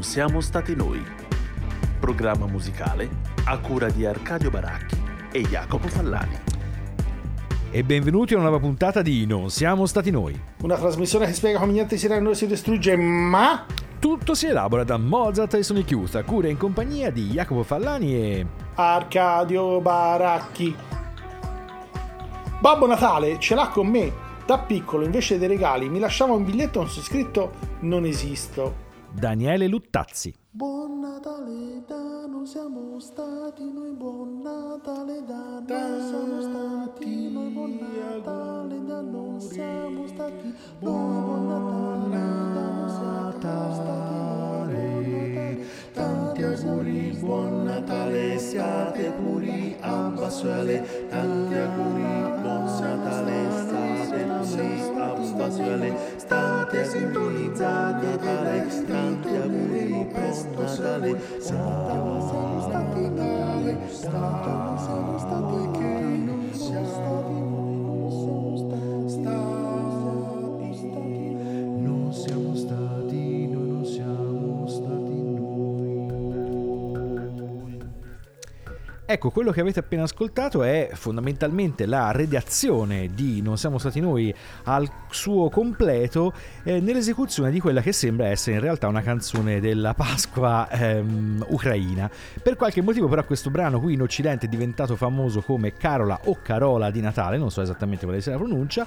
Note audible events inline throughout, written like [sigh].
Non siamo stati noi. Programma musicale a cura di Arcadio Baracchi e Jacopo Fallani. E benvenuti a una nuova puntata di Non siamo stati noi. Una trasmissione che spiega come niente si rende e si distrugge, ma Tutto si elabora da Mozart e Sony Chiusa, a cura in compagnia di Jacopo Fallani e... Arcadio Baracchi. Babbo Natale ce l'ha con me. Da piccolo, invece dei regali, mi lasciava un biglietto con su scritto Non esisto. Daniele Luttazzi. Buon Natale da non siamo stati noi, buon Natale da non siamo stati noi, buon Natale da non siamo stati noi, buon Natale da non siamo stati noi, Tanti auguri, buon Natale, siate puri a Bassuele. Tanti auguri, buon Natale, state puri a Bassuele. State sintonizzati a Natale, tanti auguri, buon Natale. siamo stati noi, siamo stati che non siamo Ecco, quello che avete appena ascoltato è fondamentalmente la redazione di Non siamo stati noi al suo completo eh, nell'esecuzione di quella che sembra essere in realtà una canzone della Pasqua ehm, ucraina. Per qualche motivo però questo brano qui in Occidente è diventato famoso come Carola o Carola di Natale, non so esattamente quale sia la pronuncia.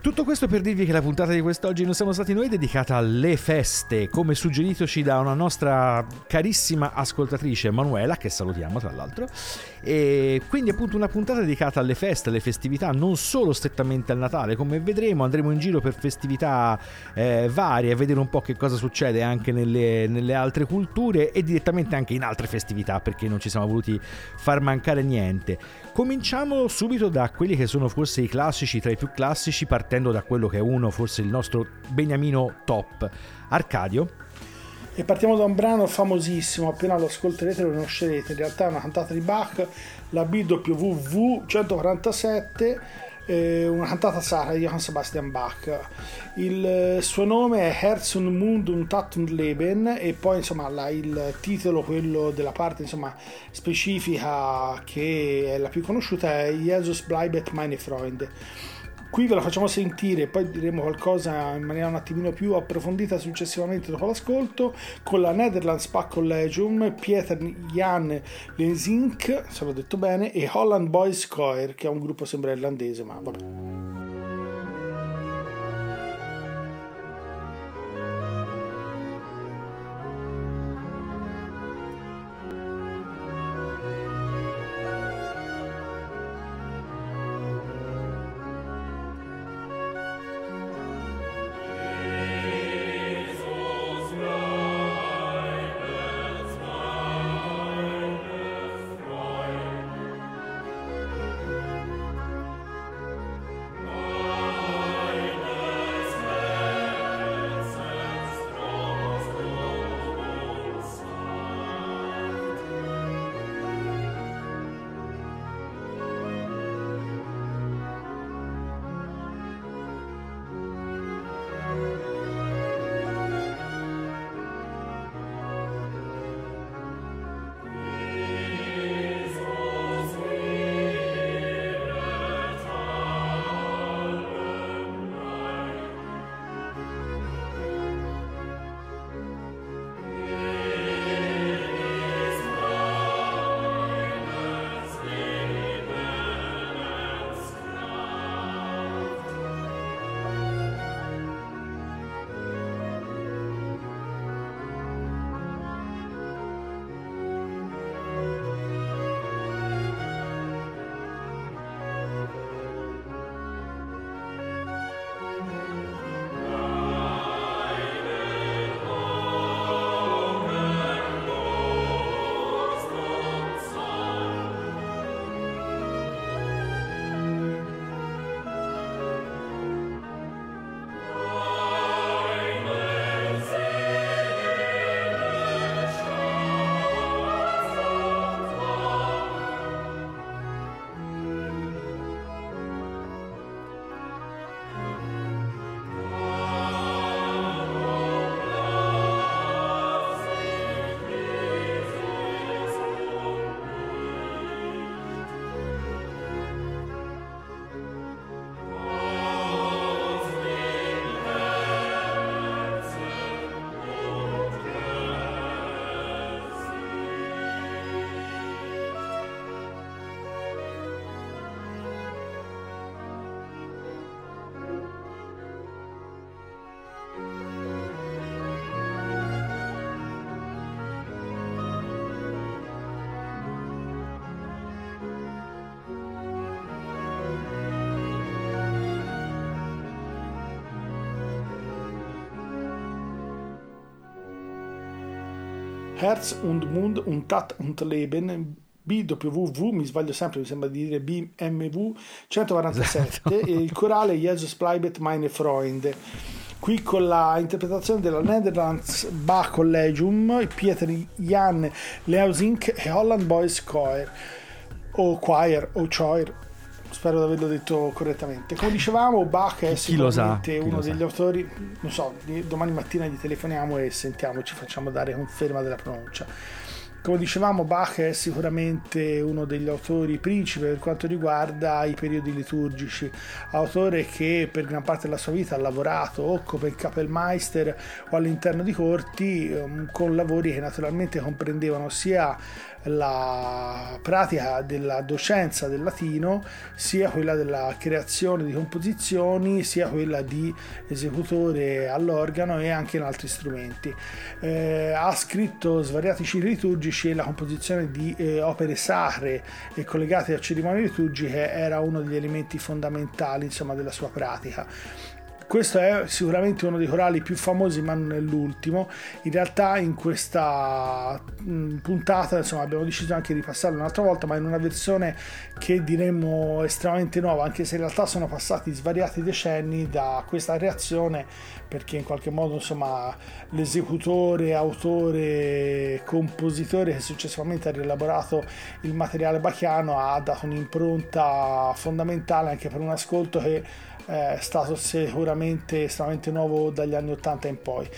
Tutto questo per dirvi che la puntata di quest'oggi non siamo stati noi dedicata alle feste, come suggeritoci da una nostra carissima ascoltatrice Emanuela, che salutiamo tra l'altro. E quindi appunto una puntata dedicata alle feste, alle festività, non solo strettamente al Natale, come vedremo andremo in giro per festività eh, varie a vedere un po' che cosa succede anche nelle, nelle altre culture e direttamente anche in altre festività, perché non ci siamo voluti far mancare niente. Cominciamo subito da quelli che sono forse i classici, tra i più classici, partendo da quello che è uno, forse il nostro beniamino top, Arcadio. E partiamo da un brano famosissimo, appena lo ascolterete lo conoscerete, in realtà è una cantata di Bach, la BWV 147, eh, una cantata sacra di Johann Sebastian Bach. Il eh, suo nome è Herz und Mund und Tat und Leben e poi insomma la- il titolo, quello della parte insomma, specifica che è la più conosciuta è Jesus bleibet meine Freunde. Qui ve la facciamo sentire, poi diremo qualcosa in maniera un attimino più approfondita successivamente dopo l'ascolto, con la Netherlands Pack Collegium, Pieter Jan Lenzink, se l'ho detto bene, e Holland Boys Choir, che è un gruppo sembra irlandese, ma vabbè. Herz und Mund und Tat und Leben BWV, mi sbaglio sempre, mi sembra di dire BMW 147 Esatto. e il corale Jesus Bleibet meine Freunde. Qui con la interpretazione della Netherlands Bach Collegium, Pieter Jan Leusink e Holland Boys Choir o Choir o Choir. Spero di averlo detto correttamente. Come dicevamo, Bach è Chi sicuramente chi uno lo sa. degli autori. Non so, domani mattina gli telefoniamo e sentiamo, ci facciamo dare conferma della pronuncia. Come dicevamo, Bach è sicuramente uno degli autori principe per quanto riguarda i periodi liturgici, autore che per gran parte della sua vita ha lavorato o come Kapellmeister o all'interno di corti ehm, con lavori che naturalmente comprendevano sia la pratica della docenza del latino, sia quella della creazione di composizioni, sia quella di esecutore all'organo e anche in altri strumenti. Eh, ha scritto svariati cicli liturgici e la composizione di eh, opere sacre e collegate a cerimonie liturgiche era uno degli elementi fondamentali insomma, della sua pratica. Questo è sicuramente uno dei corali più famosi, ma non è l'ultimo. In realtà, in questa mh, puntata, insomma, abbiamo deciso anche di passarlo un'altra volta, ma in una versione che diremmo estremamente nuova, anche se in realtà sono passati svariati decenni da questa reazione, perché in qualche modo, insomma, l'esecutore, autore, compositore che successivamente ha rielaborato il materiale bachiano ha dato un'impronta fondamentale anche per un ascolto che è stato sicuramente estremamente nuovo dagli anni 80 in poi.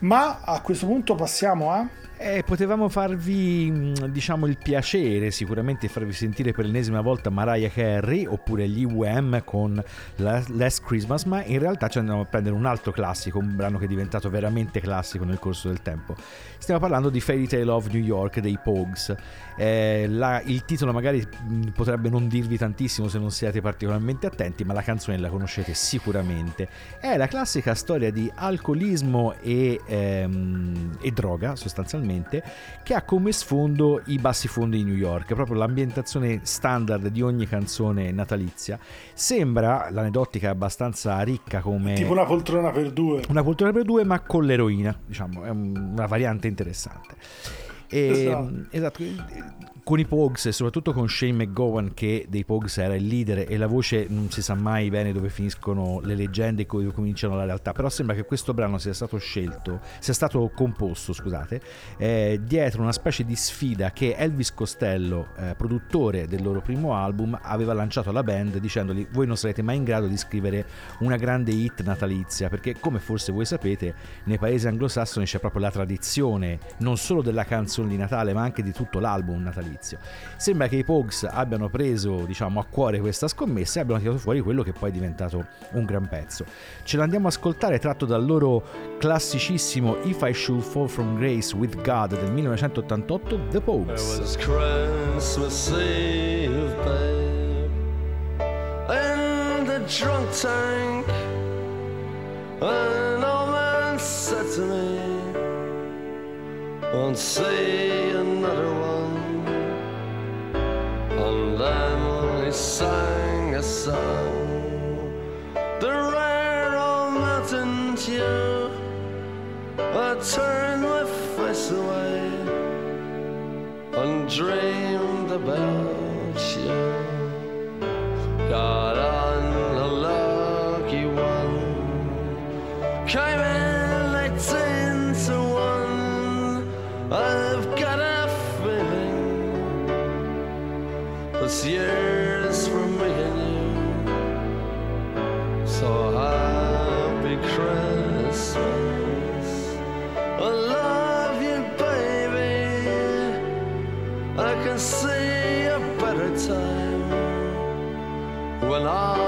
Ma a questo punto passiamo a E potevamo farvi, mh, diciamo, il piacere sicuramente farvi sentire per l'ennesima volta Mariah Carey oppure gli Wham con la- Last Christmas, ma in realtà ci andiamo a prendere un altro classico, un brano che è diventato veramente classico nel corso del tempo. Stiamo parlando di Fairy Tale of New York dei Pogues. Eh, la- il titolo magari mh, potrebbe non dirvi tantissimo se non siete particolarmente attenti, ma la canzone la conoscete sicuramente. È la classica storia di alcolismo e, ehm, e droga, sostanzialmente, che ha come sfondo i bassi fondi di New York, proprio l'ambientazione standard di ogni canzone natalizia. Sembra, l'aneddotica è abbastanza ricca come tipo una poltrona per due. una cultura per due, ma con l'eroina, diciamo, è un- una variante interessante. E, Esatto. esatto, con i Pogues e soprattutto con Shane McGowan che dei Pogues era il leader e la voce non si sa mai bene dove finiscono le leggende e dove cominciano la realtà. Però sembra che questo brano sia stato scelto sia stato composto scusate eh, dietro una specie di sfida che Elvis Costello eh, produttore del loro primo album aveva lanciato alla band dicendogli voi non sarete mai in grado di scrivere una grande hit natalizia perché come forse voi sapete nei paesi anglosassoni c'è proprio la tradizione non solo della canzone di Natale ma anche di tutto l'album natalizio sembra che i Pogues abbiano preso diciamo a cuore questa scommessa e abbiano tirato fuori quello che poi è diventato un gran pezzo ce l'andiamo a ascoltare tratto dal loro classicissimo If I Should Fall From Grace With God del 1988 The tank. An old man Won't see another one. Sang a song, the rare old mountain tune. I turned my face away and dreamed about you. Got on a lucky one, came when all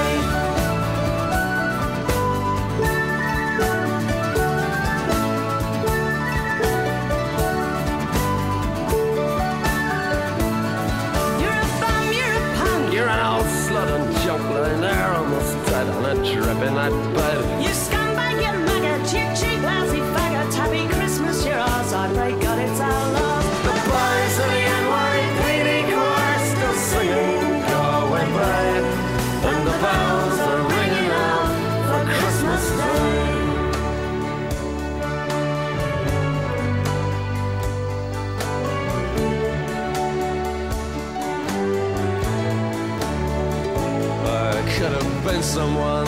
Someone.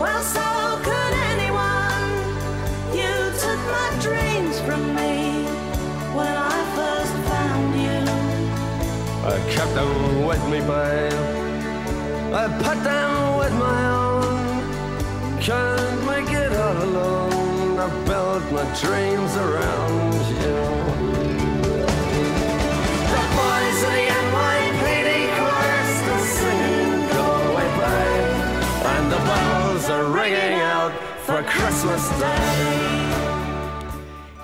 Well, so could anyone. You took my dreams from me when I first found you. I kept them with me, babe. I put them with my own. Can't make it all alone. I built my dreams around you. Ringing out for Christmas Day.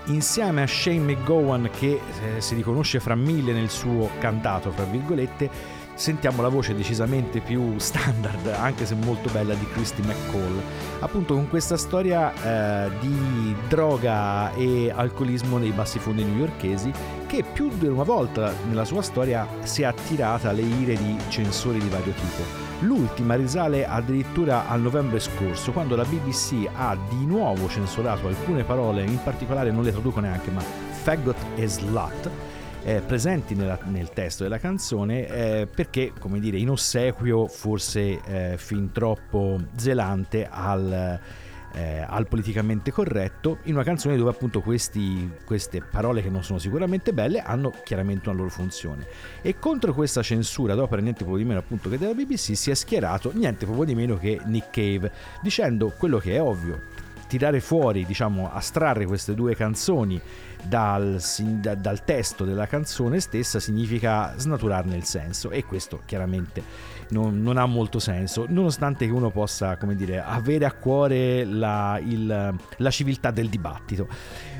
insieme a Shane McGowan che eh, si riconosce fra mille nel suo cantato, fra virgolette, sentiamo la voce decisamente più [laughs] standard, anche se molto bella, di Christy McCall. Appunto con questa storia eh, di droga e alcolismo nei bassifondi newyorkesi che più di una volta nella sua storia si è attirata alle ire di censori di vario tipo. L'ultima risale addirittura al novembre scorso, quando la BBC ha di nuovo censurato alcune parole, in particolare non le traduco neanche, ma faggot e slut, eh, presenti nella- nel testo della canzone, eh, perché, come dire, in ossequio forse eh, fin troppo zelante al eh, al politicamente corretto in una canzone dove appunto questi- queste parole che non sono sicuramente belle hanno chiaramente una loro funzione. E contro questa censura d'opera niente proprio di meno appunto che della BBC si è schierato niente proprio di meno che Nick Cave dicendo quello che è ovvio tirare fuori, diciamo, astrarre queste due canzoni dal, dal testo della canzone stessa significa snaturarne il senso e questo chiaramente non, non ha molto senso, nonostante che uno possa, come dire, avere a cuore la, il- la civiltà del dibattito.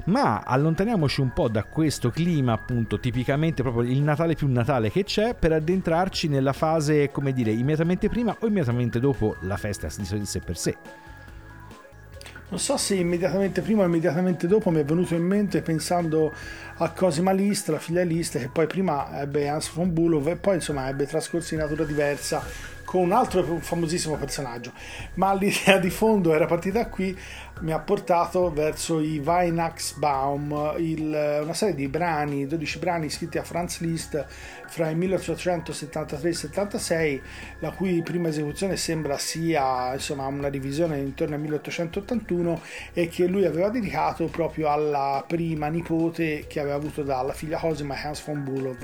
Ma allontaniamoci un po' da questo clima, appunto, tipicamente proprio il Natale più Natale che c'è, per addentrarci nella fase, come dire, immediatamente prima o immediatamente dopo la festa di sé per sé. Non so se immediatamente prima o immediatamente dopo mi è venuto in mente pensando a Cosima List, la figlia List, che poi prima ebbe Hans von Bülow e poi insomma ebbe trascorsi in natura diversa con un altro famosissimo personaggio. Ma l'idea di fondo era partita qui, mi ha portato verso i Weihnachtsbaum, il- una serie di brani, 12 brani scritti a Franz Liszt fra il 1873 e il 76, la cui prima esecuzione sembra sia insomma una revisione intorno al 1881 e che lui aveva dedicato proprio alla prima nipote che aveva avuto dalla figlia Cosima Hans von Bülow.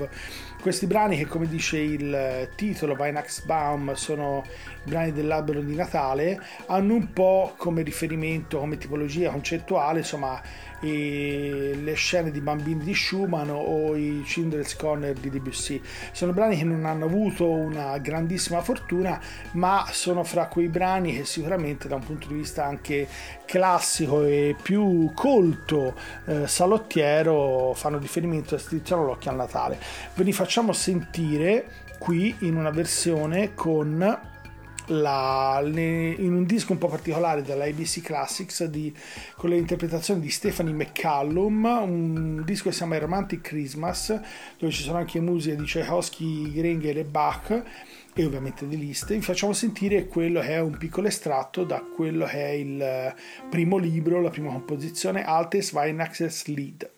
Questi brani che come dice il titolo Weihnachtsbaum sono i brani dell'albero di Natale hanno un po' come riferimento, come tipologia concettuale, insomma, e le scene di bambini di Schumann o i Schindler's Corner di Debussy. Sono brani che non hanno avuto una grandissima fortuna, ma sono fra quei brani che sicuramente da un punto di vista anche classico e più colto eh, salottiero fanno riferimento e strizzano l'occhio al Natale. Ve li facciamo sentire qui in una versione con la- in un disco un po' particolare della ABC Classics di- con le interpretazioni di Stephanie McCallum, un disco che si chiama Romantic Christmas, dove ci sono anche musiche di Tchaikovsky, Gringer e Bach e ovviamente di Liszt. Vi facciamo sentire quello che è un piccolo estratto da quello che è il primo libro, la prima composizione, Altes Weihnachtslied.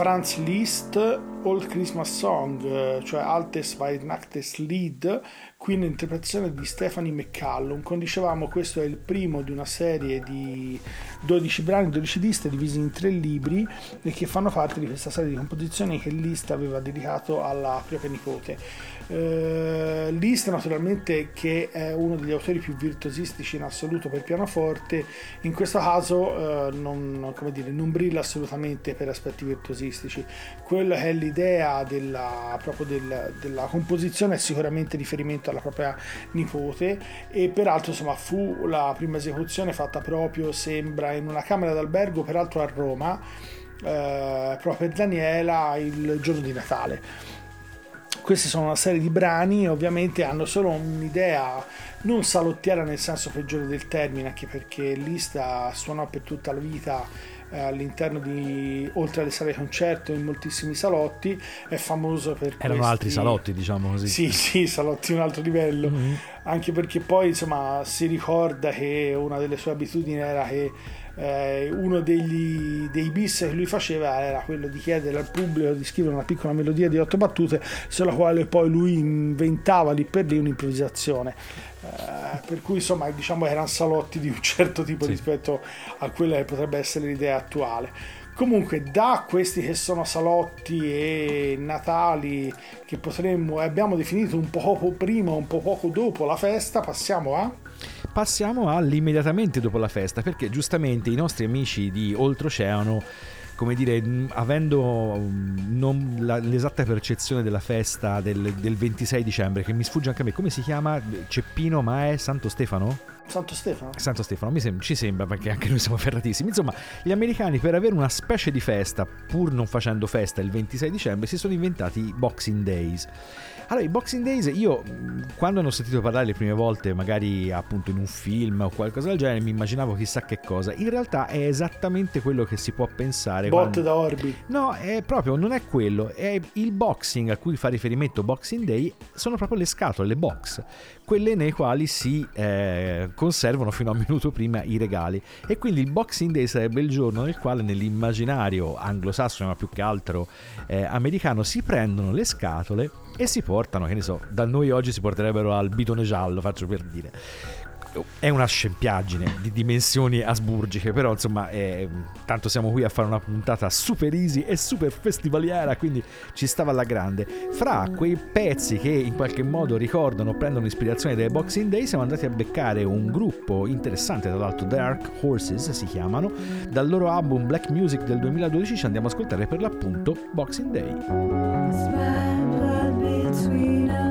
Franz Liszt All Christmas Song, cioè Altes Weihnachtslied, qui un'interpretazione di Stephanie McCallum. Come dicevamo, questo è il primo di una serie di 12 brani, 12 liste divisi in tre libri e che fanno parte di questa serie di composizioni che Liszt aveva dedicato alla propria nipote. Uh, Liszt naturalmente che è uno degli autori più virtuosistici in assoluto per pianoforte in questo caso uh, non, dire, non, brilla assolutamente per aspetti virtuosistici. Quello che è l'idea della, del, della composizione è sicuramente riferimento alla propria nipote e peraltro insomma fu la prima esecuzione fatta proprio sembra in una camera d'albergo peraltro a Roma uh, proprio per Daniela il giorno di Natale questi sono una serie di brani ovviamente hanno solo un'idea non salottiera nel senso peggiore del termine anche perché Lista suonò per tutta la vita eh, all'interno di oltre alle sale concerto in moltissimi salotti è famoso per erano questi... altri salotti diciamo così sì sì salotti di un altro livello mm-hmm. anche perché poi insomma si ricorda che una delle sue abitudini era che eh, uno degli, dei bis che lui faceva era quello di chiedere al pubblico di scrivere una piccola melodia di otto battute sulla quale poi lui inventava lì per lì un'improvvisazione eh, per cui insomma diciamo erano salotti di un [laughs] certo tipo sì. rispetto a quella che potrebbe essere l'idea attuale comunque da questi che sono salotti e natali che potremmo abbiamo definito un poco prima un po' poco dopo la festa passiamo a passiamo all'immediatamente dopo la festa, perché giustamente i nostri amici di Oltreoceano come dire, avendo non la, l'esatta percezione della festa del, del, 26 dicembre, che mi sfugge anche a me, come si chiama? Ceppino, ma è Santo Stefano? Santo Stefano. Santo Stefano, sem- ci sembra perché anche noi siamo ferratissimi. Insomma, gli americani per avere una specie di festa, pur non facendo festa il 26 dicembre, si sono inventati i Boxing Days. Allora, i Boxing Days, io quando ne ho sentito parlare le prime volte, magari appunto in un film o qualcosa del genere, mi immaginavo chissà che cosa. In realtà è esattamente quello che si può pensare. Bot quando... da Orbi. No, è proprio, non è quello. È il boxing a cui fa riferimento Boxing Day, sono proprio le scatole, le box quelle nei quali si eh, conservano fino a un minuto prima i regali. E quindi il Boxing Day sarebbe il giorno nel quale nell'immaginario anglosassone, ma più che altro eh, americano, si prendono le scatole e si portano, che ne so, da noi oggi si porterebbero al bidone giallo, faccio per dire è una scempiaggine di dimensioni asburgiche, però insomma, è, tanto siamo qui a fare una puntata super easy e super festivaliera, quindi ci stava alla grande. Fra quei pezzi che in qualche modo ricordano, prendono ispirazione dai Boxing Day, siamo andati a beccare un gruppo interessante, tra l'altro Dark Horses si chiamano, dal loro album Black Music del 2012 ci andiamo ad ascoltare per l'appunto Boxing Day. between us.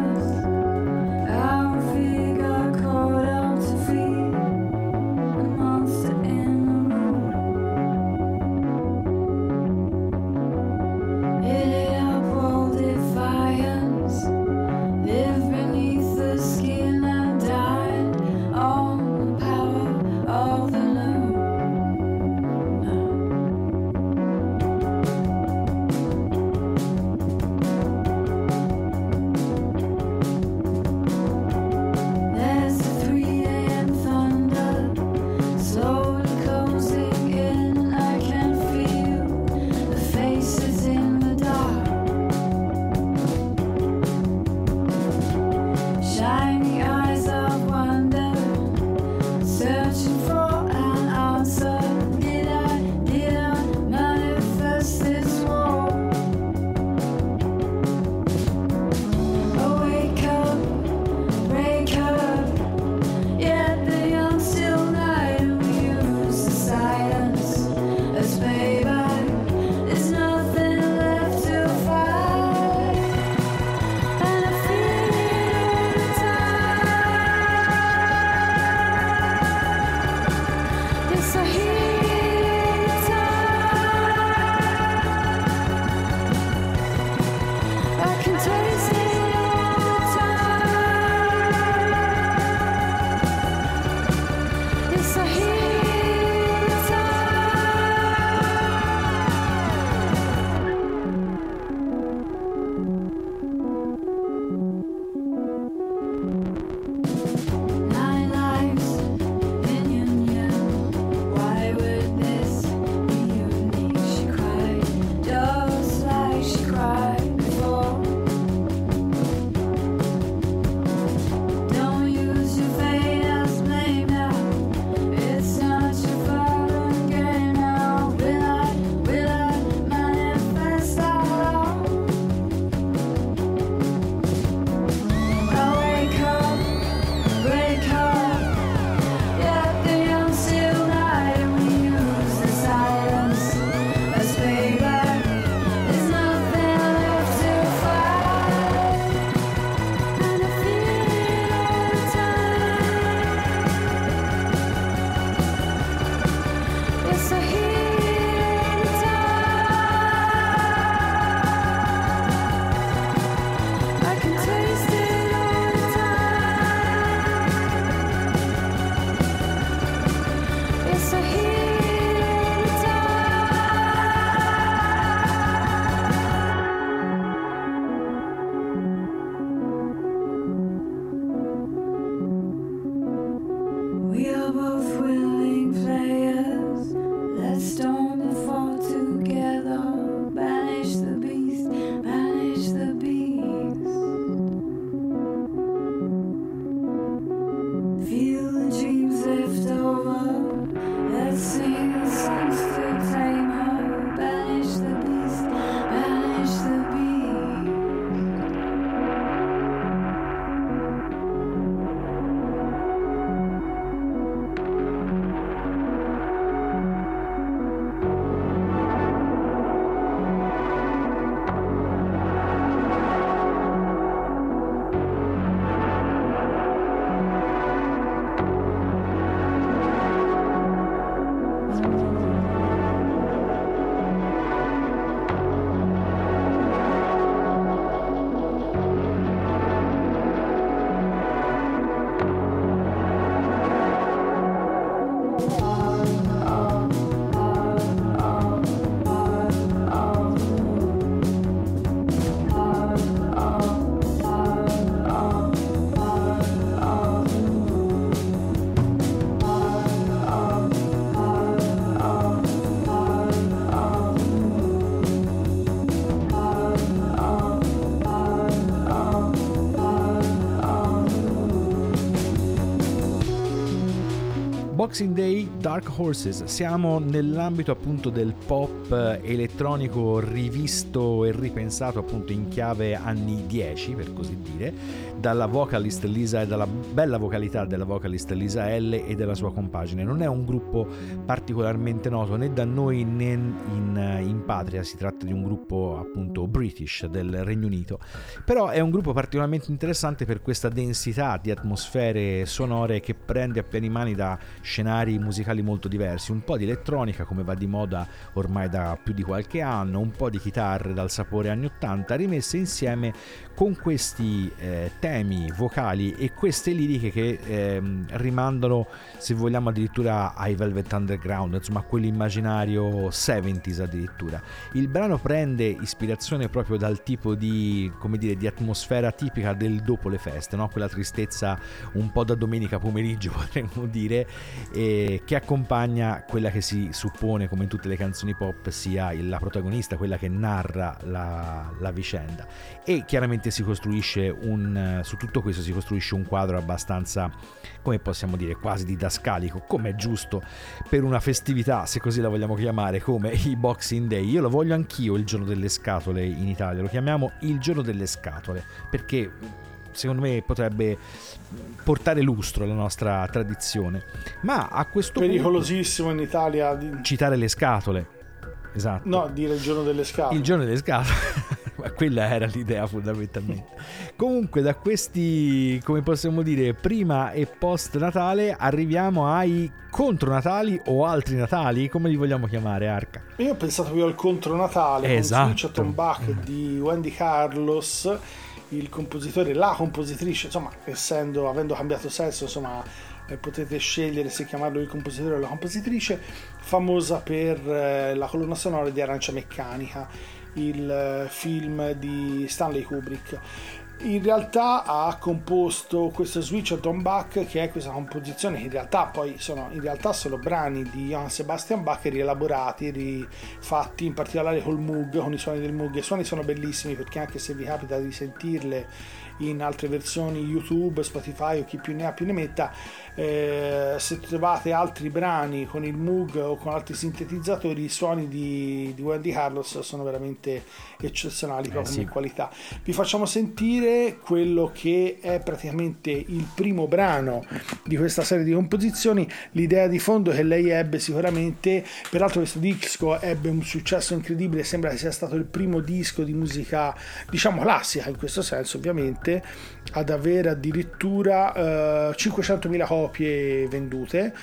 Boxing Day Dark Horses, siamo nell'ambito appunto del pop elettronico rivisto e ripensato appunto in chiave anni 10 per così dire, dalla vocalist Lisa e dalla bella vocalità della vocalist Lisa L e della sua compagine. Non è un gruppo particolarmente noto né da noi né in, in patria, si tratta di un gruppo appunto british del Regno Unito, però è un gruppo particolarmente interessante per questa densità di atmosfere sonore che prende a pieni mani da scenari musicali molto diversi, un po' di elettronica come va di moda ormai da più di qualche anno, un po' di chitarre dal sapore anni 80 rimesse insieme con questi eh, temi vocali e queste liriche che eh, rimandano, se vogliamo, addirittura ai Velvet Underground, insomma quell'immaginario 70s addirittura. Il brano prende ispirazione proprio dal tipo di, come dire, di atmosfera tipica del dopo le feste, no? quella tristezza un po' da domenica pomeriggio [laughs] potremmo dire, eh, che accompagna quella che si suppone, come in tutte le canzoni pop, sia la protagonista, quella che narra la, la vicenda. E chiaramente si costruisce un, su tutto questo si costruisce un quadro abbastanza, come possiamo dire, quasi didascalico, come è giusto per una festività, se così la vogliamo chiamare, come i Boxing Day. Io lo voglio anch'io il giorno delle scatole in Italia, lo chiamiamo il giorno delle scatole, perché secondo me potrebbe portare lustro alla nostra tradizione. Ma a questo pericolosissimo punto, in Italia citare le scatole. Esatto. No, dire il giorno delle scatole. Il giorno delle scatole. [laughs] quella era l'idea fondamentalmente. Comunque da questi, come possiamo dire, prima e post Natale arriviamo ai contronatali o altri Natali, come li vogliamo chiamare Arca? Io ho pensato più al contronatale, esatto. con Bach di Wendy Carlos, il compositore, la compositrice, insomma, essendo, avendo cambiato sesso, insomma, eh, potete scegliere se chiamarlo il compositore o la compositrice, famosa per eh, la colonna sonora di Arancia Meccanica il eh, film di Stanley Kubrick. In realtà ha composto questo Switch on Tom Bach, che è questa composizione che in realtà poi sono in realtà solo brani di Johann Sebastian Bach rielaborati, rifatti in particolare col Moog, con i suoni del Moog. I suoni sono bellissimi perché anche se vi capita di sentirle in altre versioni YouTube, Spotify o chi più ne ha più ne metta, eh, se trovate altri brani con il Moog o con altri sintetizzatori, i suoni di, di Wendy Carlos sono veramente eccezionali eh, proprio sì. in qualità. Vi facciamo sentire quello che è praticamente il primo brano di questa serie di composizioni, l'idea di fondo che lei ebbe sicuramente, peraltro questo disco ebbe un successo incredibile, sembra che sia stato il primo disco di musica diciamo classica in questo senso ovviamente, ad avere addirittura eh, 500.000 copie vendute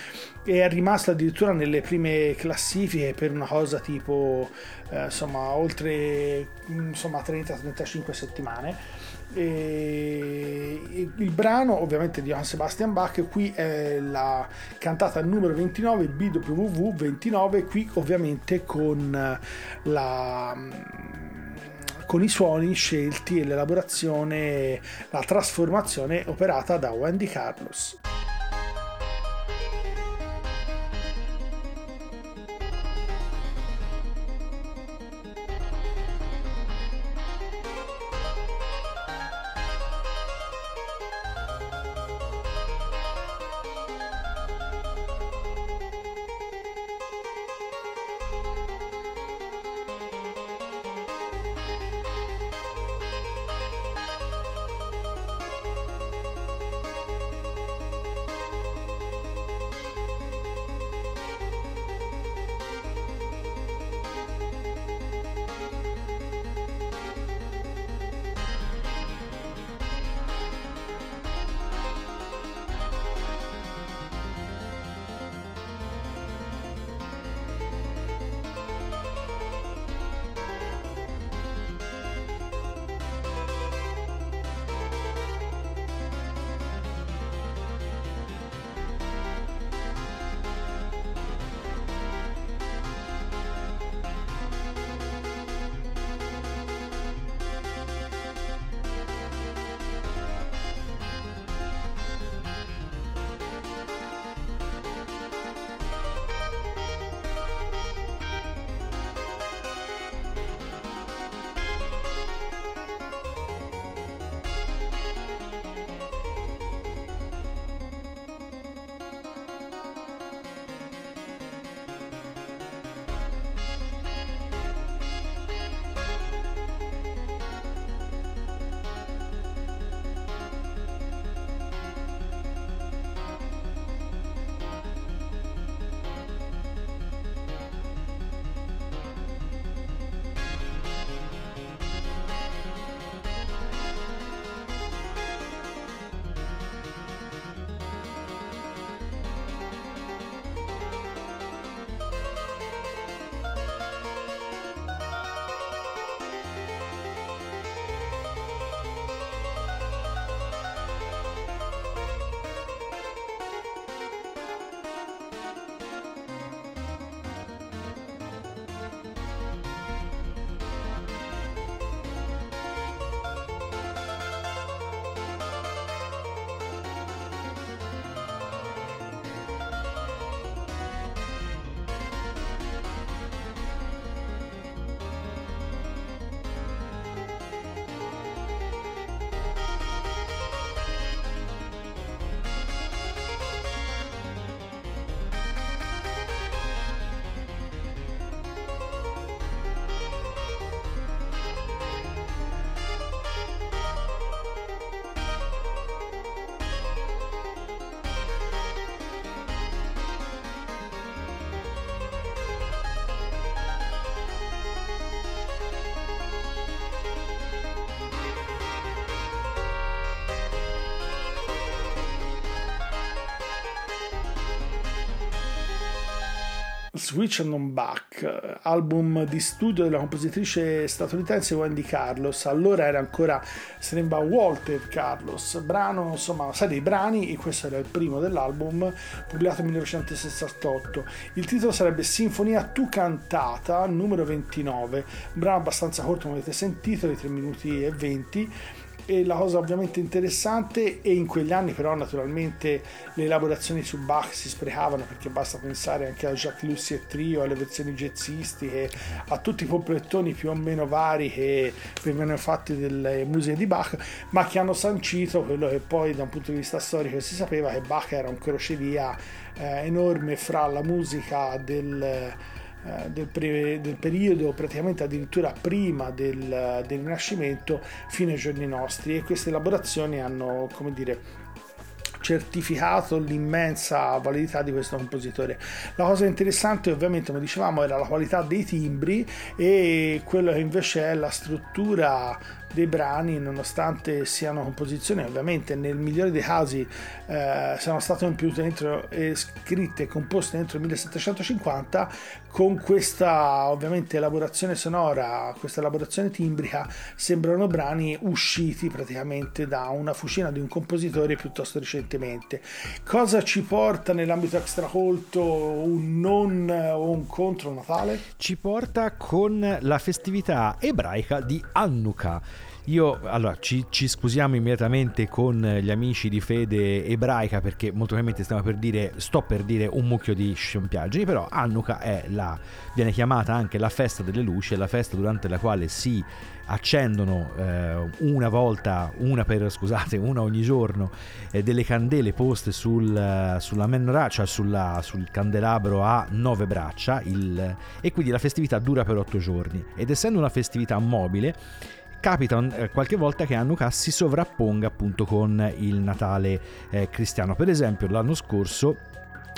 e è rimasto addirittura nelle prime classifiche per una cosa tipo eh, insomma oltre insomma 30-35 settimane. E il brano ovviamente di Johann Sebastian Bach qui è la cantata numero 29 BWV 29 qui ovviamente con la con i suoni scelti e l'elaborazione, la trasformazione operata da Wendy Carlos. Switch and on Back, album di studio della compositrice statunitense Wendy Carlos. Allora era ancora, se ne va Walter Carlos. Brano, insomma, sai dei brani, e questo era il primo dell'album, pubblicato nel 1968. Il titolo sarebbe Sinfonia tu cantata, numero 29. Un brano abbastanza corto, come avete sentito, di 3 minuti e 20 e la cosa ovviamente interessante e in quegli anni però naturalmente le elaborazioni su Bach si sprecavano perché basta pensare anche a Jacques Lucy e Trio, alle versioni jazzistiche, a tutti i complettoni più o meno vari che venivano fatti delle musiche di Bach, ma che hanno sancito quello che poi da un punto di vista storico si sapeva che Bach era un crocevia eh, enorme fra la musica del del, pre- del, periodo praticamente addirittura prima del, del Rinascimento fino ai giorni nostri e queste elaborazioni hanno come dire certificato l'immensa validità di questo compositore. La cosa interessante ovviamente come dicevamo era la qualità dei timbri e quello che invece è la struttura dei brani, nonostante siano composizioni ovviamente nel migliore dei casi eh, siano state compiute dentro, e scritte e composte entro il 1750, con questa ovviamente elaborazione sonora, questa elaborazione timbrica, sembrano brani usciti praticamente da una fucina di un compositore piuttosto recentemente. Cosa ci porta nell'ambito extracolto un non o un contro Natale? Ci porta con la festività ebraica di Hanukkah io, allora, ci, ci, scusiamo immediatamente con gli amici di fede ebraica perché molto probabilmente stiamo per dire, sto per dire un mucchio di scempiaggini, però Hanukkah è la, viene chiamata anche la festa delle luci, è la festa durante la quale si accendono eh, una volta, una per, scusate, una ogni giorno, eh, delle candele poste sul, sulla menorah, cioè sulla, sul candelabro a nove braccia, il, e quindi la festività dura per otto giorni. Ed essendo una festività mobile, capita eh, qualche volta che Hanukkah si sovrapponga appunto con il Natale eh, cristiano. Per esempio l'anno scorso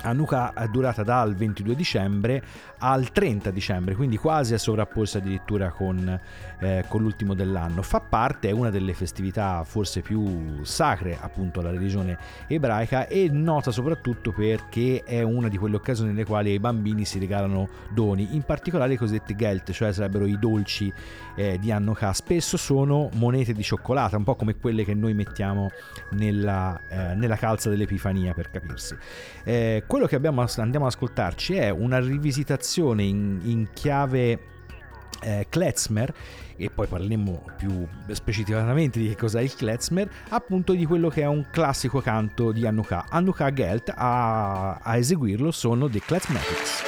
Hanukkah è durata dal 22 dicembre al 30 dicembre, quindi quasi a sovrapporsi addirittura con, eh, con, l'ultimo dell'anno. Fa parte, è una delle festività forse più sacre appunto alla religione ebraica e nota soprattutto perché è una di quelle occasioni nelle quali ai bambini si regalano doni, in particolare i cosiddetti Gelt, cioè sarebbero i dolci eh, di Hanukkah. Spesso sono monete di cioccolata, un po' come quelle che noi mettiamo nella, eh, nella calza dell'Epifania per capirsi. Eh, quello che abbiamo, andiamo ad ascoltarci è una rivisitazione in, in chiave eh, klezmer e poi parleremo più specificatamente di che cos'è il klezmer appunto di quello che è un classico canto di Hanukkah Hanukkah Gelt a, a eseguirlo sono The Klezmatics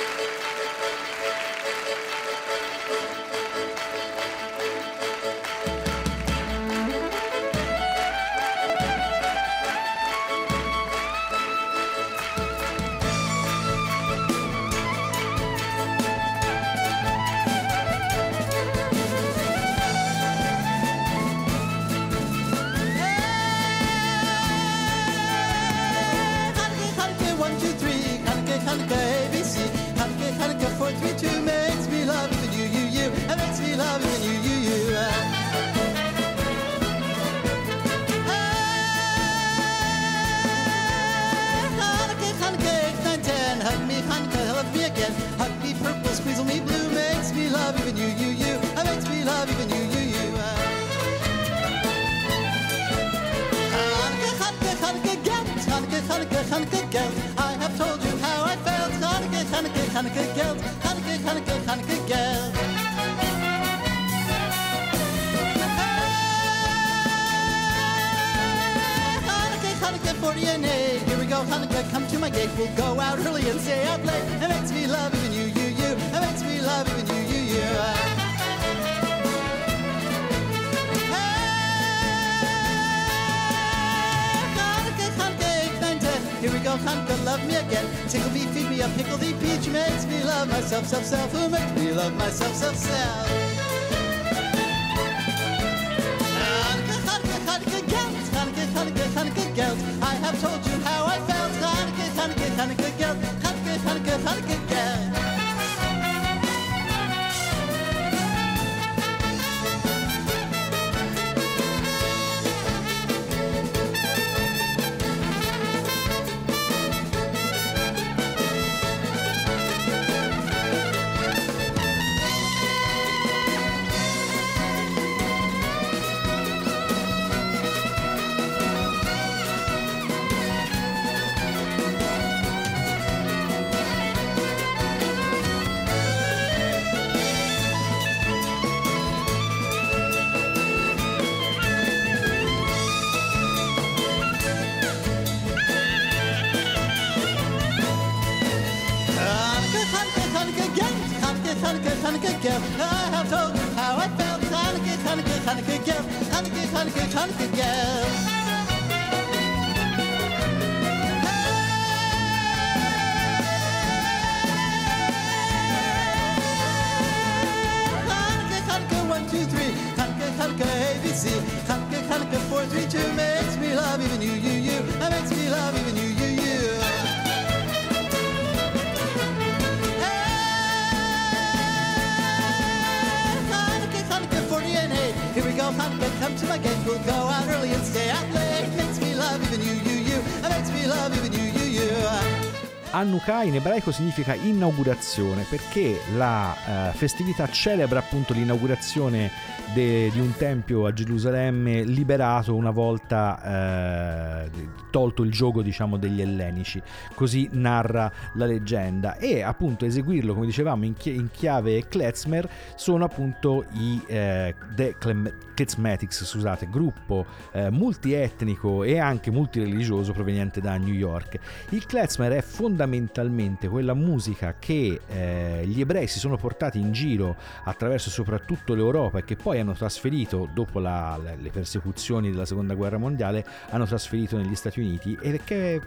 to love me again. Tickle me, feed me, a pickle thee peach makes me love myself, self, self. Who makes me love myself, self, self? Hanukkah, Hanukkah, Hanukkah, gelt. Hanukkah, Hanukkah, Hanukkah, gelt. I have told you how Hanukkah, Hanukkah, Hanukkah. Hanukkah, Hanukkah, Hanukkah. Hanukkah in ebraico significa inaugurazione perché la eh, festività celebra appunto l'inaugurazione de- di un tempio a Gerusalemme liberato una volta eh, tolto il gioco diciamo degli ellenici. Così narra la leggenda. E appunto eseguirlo come dicevamo in, chi- in chiave klezmer sono appunto i eh, The Klezmatics scusate gruppo eh, multietnico e anche multireligioso proveniente da New York. Il klezmer è fondamentalmente quella musica che eh, gli ebrei si sono portati in giro attraverso soprattutto l'Europa e che poi hanno trasferito dopo la- le persecuzioni della seconda guerra mondiale hanno trasferito negli Stati Uniti e che è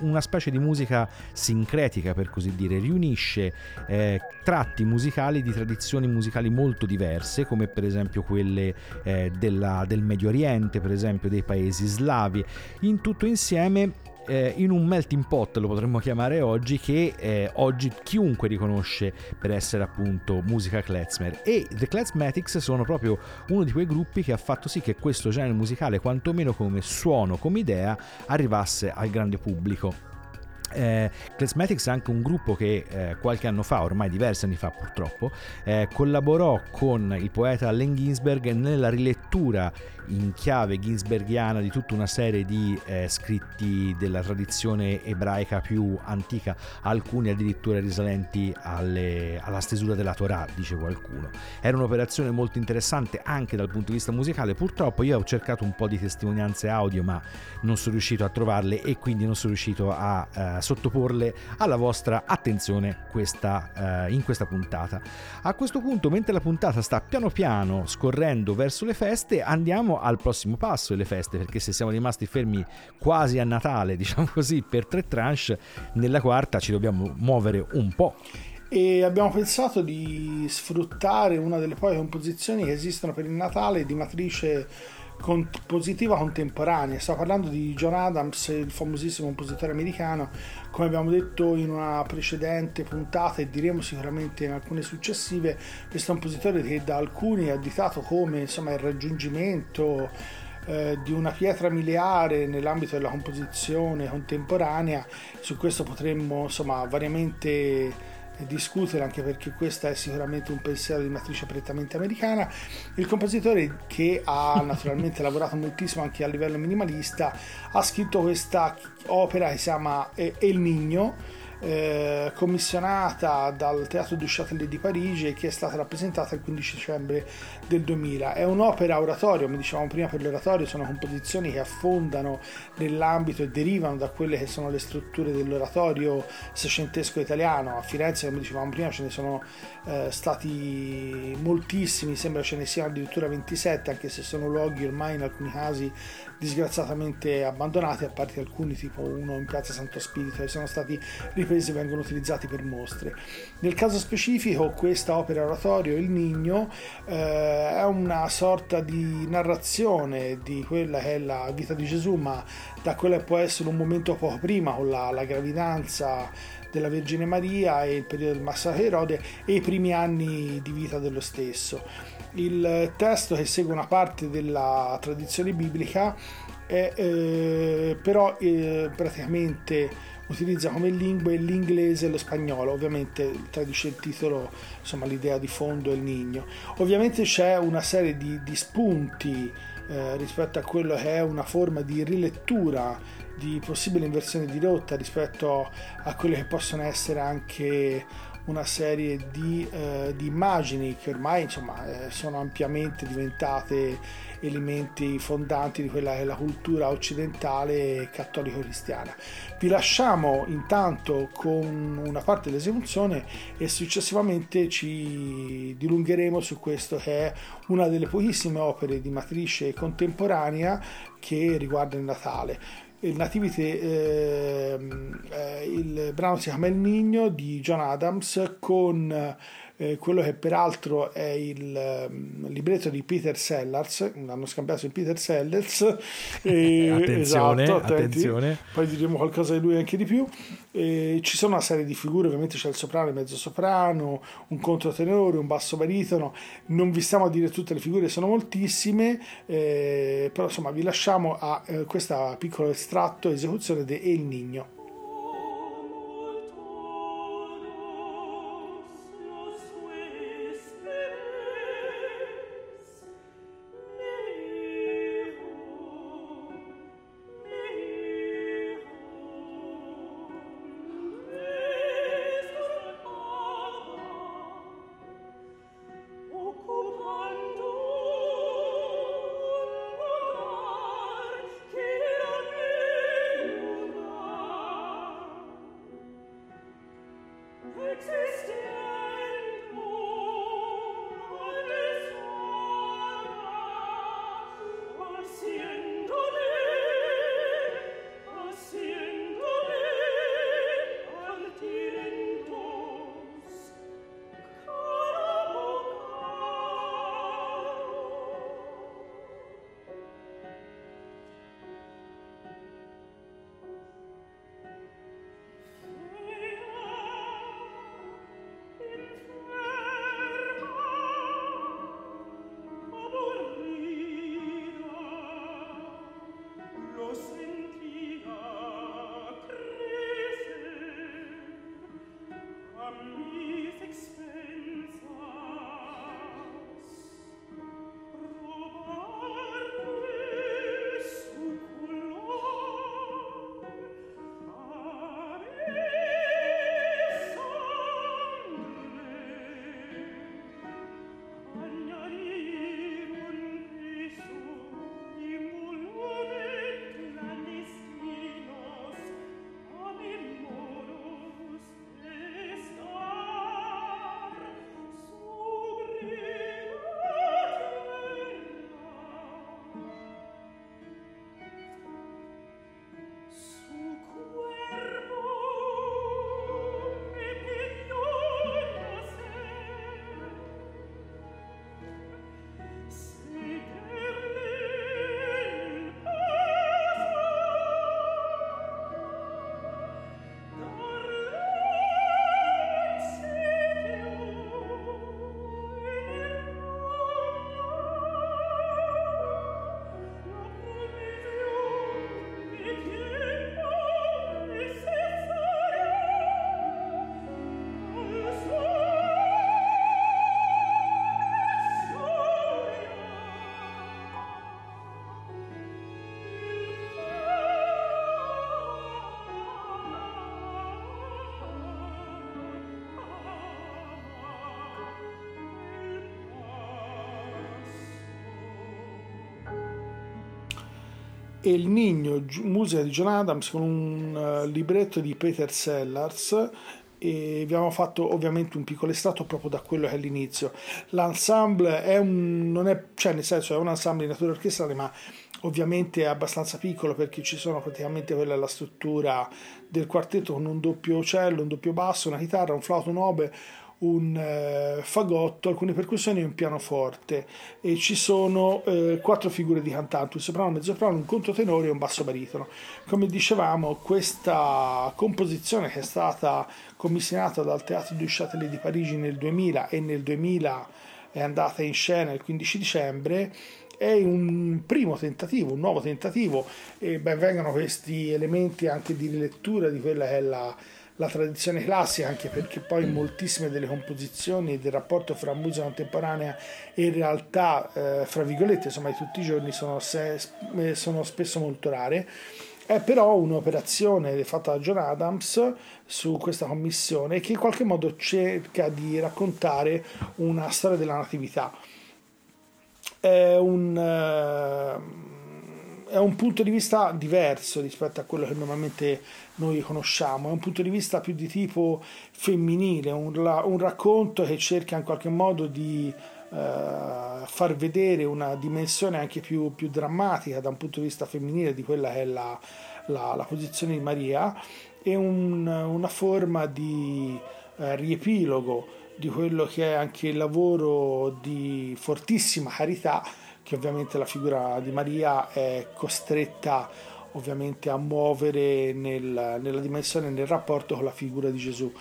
una specie di musica sincretica per così dire riunisce eh, tratti musicali di tradizioni musicali molto diverse come per esempio quelle eh, della- del Medio Oriente per esempio dei paesi slavi. In tutto insieme eh, in un melting pot lo potremmo chiamare oggi che eh, oggi chiunque riconosce per essere appunto musica klezmer. E The Klezmatics sono proprio uno di quei gruppi che ha fatto sì che questo genere musicale quantomeno come suono come idea arrivasse al grande pubblico eh, Klezmatics è anche un gruppo che eh, qualche anno fa, ormai diversi anni fa purtroppo, eh, collaborò con il poeta Allen Ginsberg nella rilettura in chiave ginsbergiana di tutta una serie di eh, scritti della tradizione ebraica più antica, alcuni addirittura risalenti alle- alla stesura della Torah, dice qualcuno. Era un'operazione molto interessante anche dal punto di vista musicale, purtroppo io ho cercato un po' di testimonianze audio ma non sono riuscito a trovarle e quindi non sono riuscito a eh, sottoporle alla vostra attenzione questa, eh, in questa puntata. A questo punto, mentre la puntata sta piano piano scorrendo verso le feste, andiamo al prossimo passo delle feste, perché se siamo rimasti fermi quasi a Natale, [laughs] diciamo così, per tre tranche, nella quarta ci dobbiamo muovere un po'. e abbiamo pensato di sfruttare una delle poche composizioni che esistono per il Natale di matrice compositiva contemporanea. Sto parlando di John Adams, il famosissimo compositore americano, come abbiamo detto in una precedente puntata e diremo sicuramente in alcune successive, questo compositore che da alcuni è additato come insomma, il raggiungimento eh, di una pietra miliare nell'ambito della composizione contemporanea. Su questo potremmo insomma variamente discutere anche perché questo è sicuramente un pensiero di matrice prettamente americana. Il compositore che ha naturalmente [laughs] lavorato moltissimo anche a livello minimalista ha scritto questa opera che si chiama eh, El Niño eh, commissionata dal Teatro du Châtelet di Parigi e che è stata rappresentata il 15 dicembre del 2000. È un'opera oratorio, come dicevamo prima per l'oratorio, sono composizioni che affondano nell'ambito e derivano da quelle che sono le strutture dell'oratorio seicentesco italiano. A Firenze, come dicevamo prima, ce ne sono eh, stati moltissimi, sembra ce ne siano addirittura 27, anche se sono luoghi ormai in alcuni casi disgraziatamente abbandonati, a parte alcuni, tipo uno in piazza Santo Spirito, che sono stati ripresi e vengono utilizzati per mostre. Nel caso specifico, questa opera oratorio, Il Nigno, eh, è una sorta di narrazione di quella che è la vita di Gesù, ma da quello che può essere un momento poco prima, con la, la gravidanza della Vergine Maria e il periodo del massacro di Erode e i primi anni di vita dello stesso. Il testo che segue una parte della tradizione biblica è eh, però eh, praticamente utilizza come lingue l'inglese e lo spagnolo, ovviamente traduce il titolo, insomma l'idea di fondo è il Nigno. Ovviamente c'è una serie di, di spunti eh, rispetto a quello che è una forma di rilettura di possibile inversione di rotta rispetto a quelle che possono essere anche una serie di, eh, di immagini che ormai insomma, eh, sono ampiamente diventate elementi fondanti di quella che è la cultura occidentale cattolico-cristiana. Vi lasciamo intanto con una parte dell'esecuzione e successivamente ci dilungheremo su questo che è una delle pochissime opere di matrice contemporanea che riguarda il Natale. Il Nativity, ehm, eh, il brano si chiama Il Nigno di John Adams con eh, quello che peraltro è il um, libretto di Peter Sellers, l'hanno scambiato in Peter Sellers. [laughs] Eh, attenzione, esatto, attenzione. Poi diremo qualcosa di lui anche di più. Eh, ci sono una serie di figure, ovviamente c'è il soprano, il mezzo soprano, un controtenore, un basso baritono. Non vi stiamo a dire tutte le figure, sono moltissime, eh, però insomma vi lasciamo a eh, questo piccolo estratto esecuzione di El Nigno. E il Nigno, musica di John Adams con un uh, libretto di Peter Sellers e abbiamo fatto ovviamente un piccolo estratto proprio da quello che è l'inizio. L'ensemble è un, non è, cioè nel senso è un ensemble di natura orchestrale, ma ovviamente è abbastanza piccolo perché ci sono praticamente quella è la struttura del quartetto con un doppio cello, un doppio basso, una chitarra, un flauto, un oboe, un eh, fagotto, alcune percussioni e un pianoforte e ci sono eh, quattro figure di cantanti, un soprano, un mezzosoprano, un controtenore e un basso baritono. Come dicevamo, questa composizione che è stata commissionata dal Teatro du Châtelet di Parigi nel 2000 e nel 2000 è andata in scena il 15 dicembre è un primo tentativo, un nuovo tentativo e ben vengano questi elementi anche di rilettura di quella che è la la tradizione classica, anche perché poi moltissime delle composizioni del rapporto fra musica contemporanea e realtà, eh, fra virgolette, insomma, di tutti i giorni sono, se, eh, sono spesso molto rare. È però un'operazione fatta da John Adams su questa commissione che in qualche modo cerca di raccontare una storia della natività. È un, eh, è un punto di vista diverso rispetto a quello che normalmente noi conosciamo, è un punto di vista più di tipo femminile, un, un racconto che cerca in qualche modo di eh, far vedere una dimensione anche più, più, drammatica da un punto di vista femminile di quella che è la, la, la posizione di Maria. E un, una forma di eh, riepilogo di quello che è anche il lavoro di fortissima carità che ovviamente la figura di Maria è costretta ovviamente a muovere nel, nella dimensione, nel rapporto con la figura di Gesù.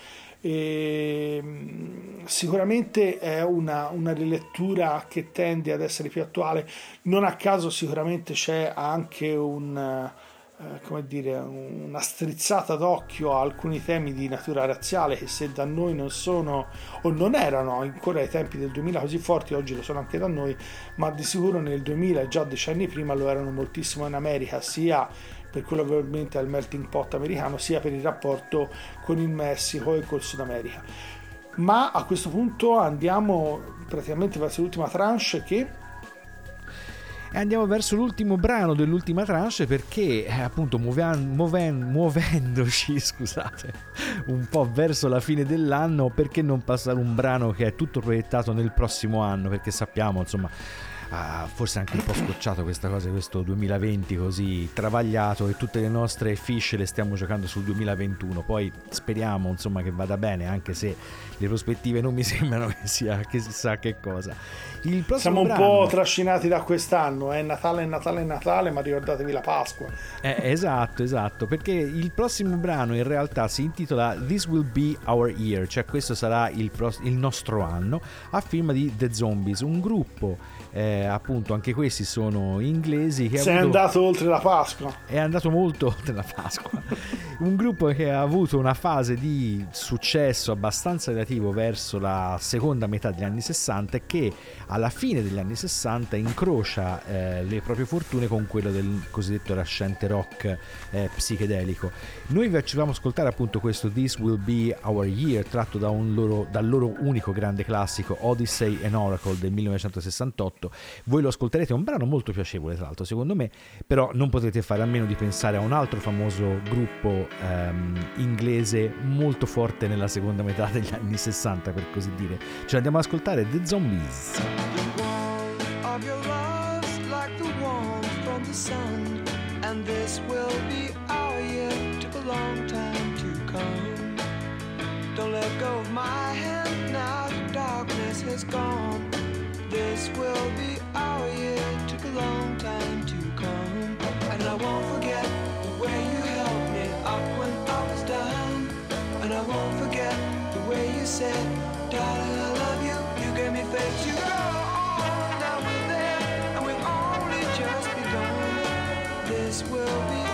E, mm, sicuramente è una, una, rilettura che tende ad essere più attuale, non a caso sicuramente c'è anche un, come dire, una strizzata d'occhio a alcuni temi di natura razziale che se da noi non sono o non erano ancora ai tempi del 2000 così forti, oggi lo sono anche da noi, ma di sicuro nel 2000 e già decenni prima lo erano moltissimo in America, sia per quello che ovviamente è il melting pot americano, sia per il rapporto con il Messico e col Sud America. Ma a questo punto andiamo praticamente verso l'ultima tranche che e andiamo verso l'ultimo brano dell'ultima tranche perché eh, appunto muoven, muoven, muovendoci [laughs] scusate un po' verso la fine dell'anno perché non passare un brano che è tutto proiettato nel prossimo anno? Perché sappiamo insomma ah, forse anche un po' scocciato questa cosa, questo 2020 così travagliato e tutte le nostre fish le stiamo giocando sul 2021. Poi speriamo insomma che vada bene, anche se le prospettive non mi [laughs] sembrano che sia che si sa che cosa. Siamo un brano... po' trascinati da quest'anno, è Natale, Natale, Natale, ma ricordatevi la Pasqua. Eh, esatto, esatto, perché il prossimo brano in realtà si intitola This Will Be Our Year, cioè questo sarà il, pro- il nostro anno, a firma di The Zombies, un gruppo eh, appunto anche questi sono inglesi che sei avuto... andato oltre la Pasqua. È andato molto oltre la Pasqua. Un gruppo che ha avuto una fase di successo abbastanza relativo verso la seconda metà degli anni 60 e che alla fine degli anni 60 incrocia eh, le proprie fortune con quello del cosiddetto nascente rock eh, psichedelico. Noi vi facevamo ascoltare appunto questo This Will Be Our Year tratto da loro, dal loro unico grande classico Odyssey and Oracle del 1968 ascolto. Voi lo ascolterete, è un brano molto piacevole tra l'altro secondo me, però non potete fare a meno di pensare a un altro famoso gruppo ehm, inglese molto forte nella seconda metà degli anni 60 per così dire. Ce l'andiamo ad ascoltare The Zombies. Don't let go of my hand now. The darkness has gone. This will be our year. Took a long time to come. And I won't forget the way you helped me up when I was down. And I won't forget the way you said, Darling, I love you. You gave me faith to go on. Now we're there, and we've only just begun. This will be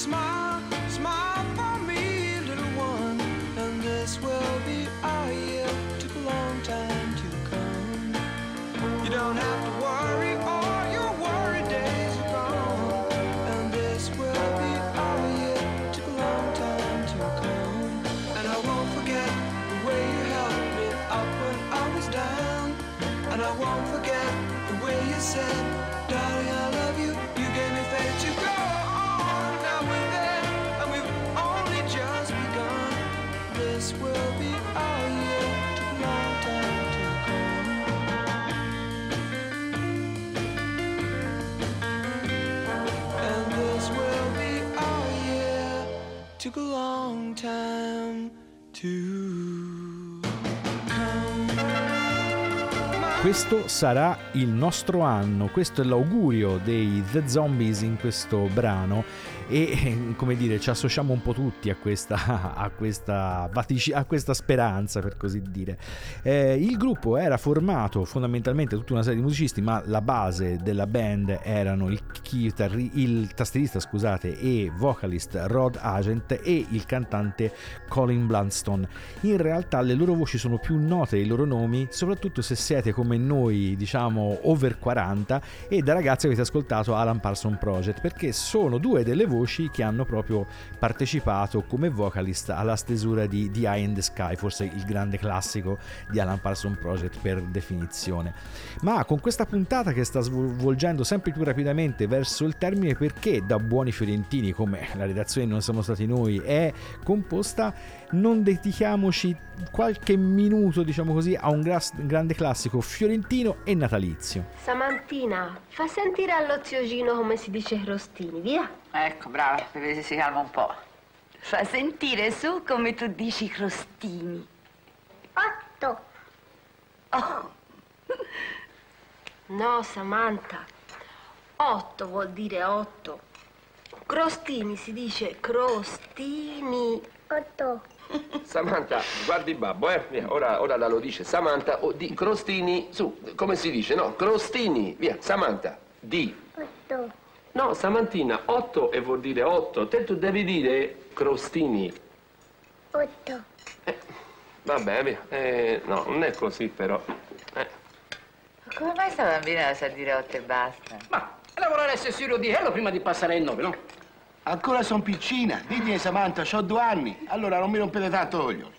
smile, smile for me, little one. And this will be our year. Took a long time to come. You don't have to worry, all your worry days are gone. And this will be our year. Took a long time to come. And I won't forget the way you helped me up when I was down. And I won't forget the way you said, darling, Questo sarà il nostro anno, questo è l'augurio dei The Zombies in questo brano e [laughs] come dire ci associamo un po' tutti a questa, [laughs] a questa, a questa speranza per così dire. Eh, il gruppo era formato fondamentalmente da tutta una serie di musicisti ma la base della band erano il, chitarri- il tastierista scusate, e vocalist Rod Agent e il cantante Colin Blunstone. In realtà le loro voci sono più note i loro nomi, soprattutto se siete come noi, diciamo over 40 e da ragazzi avete ascoltato Alan Parsons Project, perché sono due delle voci che hanno proprio partecipato come vocalist alla stesura di The Eye in the Sky, forse il grande classico di Alan Parsons Project per definizione. Ma con questa puntata che sta svolgendo sempre più rapidamente verso il termine, perché da buoni fiorentini, come la redazione Non siamo stati noi, è composta, non dedichiamoci qualche minuto, diciamo così, a un gra- grande classico fiorentino e natalizio. Samantina, fa sentire allo zio Gino come si dice crostini, via. Ecco, brava, per vedere se si calma un po'. Fa sentire su come tu dici crostini. Otto. Oh, No, Samantha. Otto vuol dire otto. Crostini si dice crostini. Otto. Samantha, guardi babbo, eh? Via, ora, ora la lo dice. Samantha, o di crostini, su, come si dice? No, crostini, via, Samantha, di. Otto. No, Samantina, otto e vuol dire otto. Te tu devi dire crostini. Otto. Vabbè, via. Eh, no, non è così però. Eh. ma come mai sta bambina la sa dire otto e basta? Ma lavorare a Sessiro di Hello prima di passare il nove, no? Ancora son piccina. Dite Samantha, ho due anni. Allora non mi rompete tanto coglioni.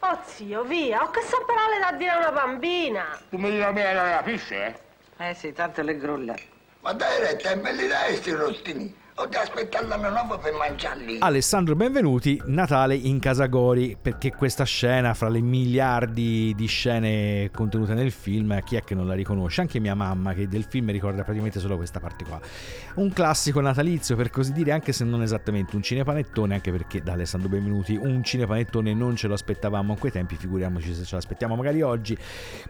Oh zio, via, ho che so parole da dire a una bambina. Tu mi dici la mia non la capisce, eh? Eh sì, tanto le grulla. ma täiesti, me olime hästi rutini Ho da aspettare l'anno nuovo per mangiarli. Alessandro Benvenuti, Natale in Casa Gori, perché questa scena, fra le miliardi di scene contenute nel film, chi è che non la riconosce? Anche mia mamma, che del film ricorda praticamente solo questa parte qua. Un classico natalizio, per così dire, anche se non esattamente un cinepanettone, anche perché da Alessandro Benvenuti un cinepanettone non ce lo aspettavamo a quei tempi, figuriamoci se ce l'aspettiamo magari oggi.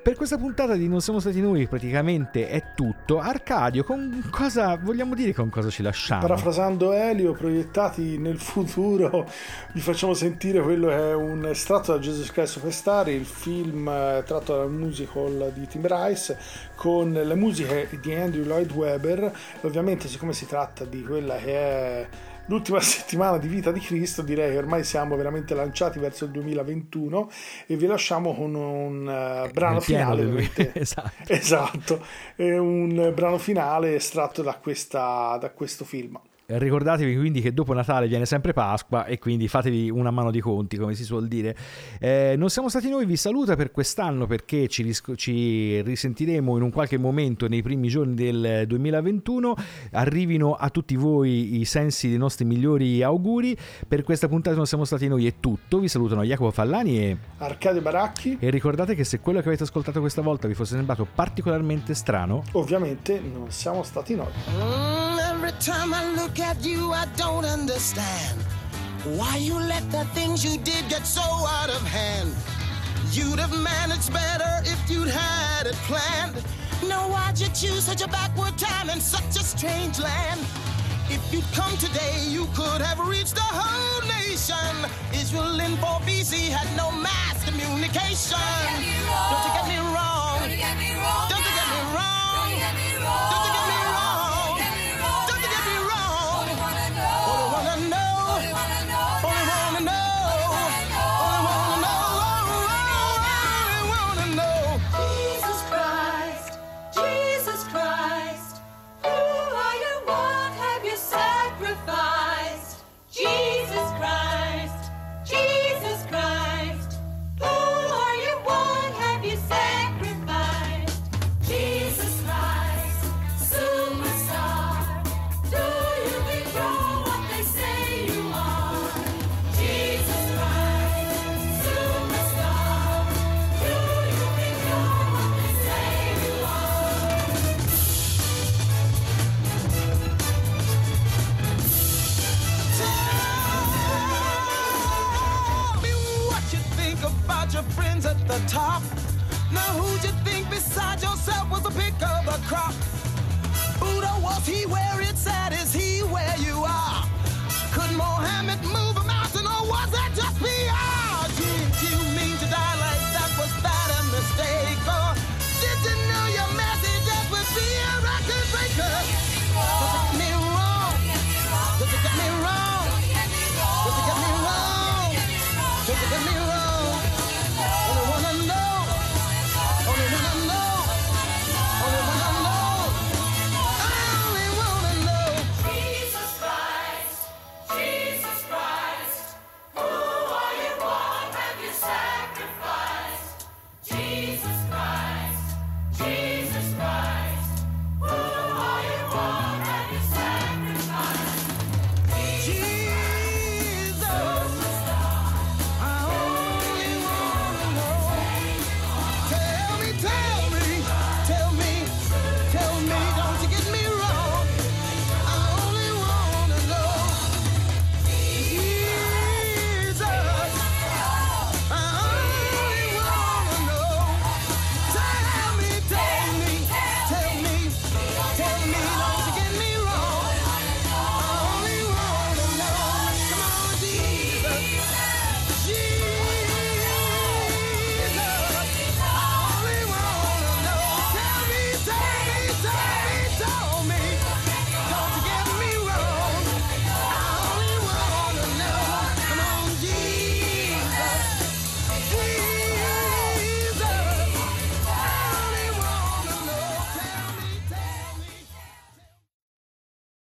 Per questa puntata di Non siamo stati noi, praticamente è tutto. Arcadio, con cosa vogliamo dire con cosa ci lasciamo? Parafrasando Elio, proiettati nel futuro, vi facciamo sentire quello che è un estratto da Jesus Christ Superstar, il film eh, tratto dal musical di Tim Rice, con le musiche di Andrew Lloyd Webber. Ovviamente, siccome si tratta di quella che è l'ultima settimana di vita di Cristo, direi che ormai siamo veramente lanciati verso il 2021 e vi lasciamo con un eh, brano finale. [laughs] esatto. Esatto, un brano finale estratto da, questa, da questo film. Ricordatevi quindi che dopo Natale viene sempre Pasqua e quindi fatevi una mano di conti, come si suol dire. Eh, non siamo stati noi, vi saluta per quest'anno perché ci, ris- ci risentiremo in un qualche momento nei primi giorni del 2021. Arrivino a tutti voi i sensi dei nostri migliori auguri. Per questa puntata non siamo stati noi, è tutto. Vi salutano Jacopo Fallani e, Arcadio Baracchi, e ricordate che se quello che avete ascoltato questa volta vi fosse sembrato particolarmente strano, ovviamente non siamo stati noi. Time I look at you, I don't understand why you let the things you did get so out of hand. You'd have managed better if you'd had it planned. No, why'd you choose such a backward time in such a strange land? If you'd come today, you could have reached the whole nation. Israel in 4 BC had no mass communication. Don't you get me wrong. Was the pick of the crop? Buddha, was he where it's at? Is he where you are? Could Mohammed move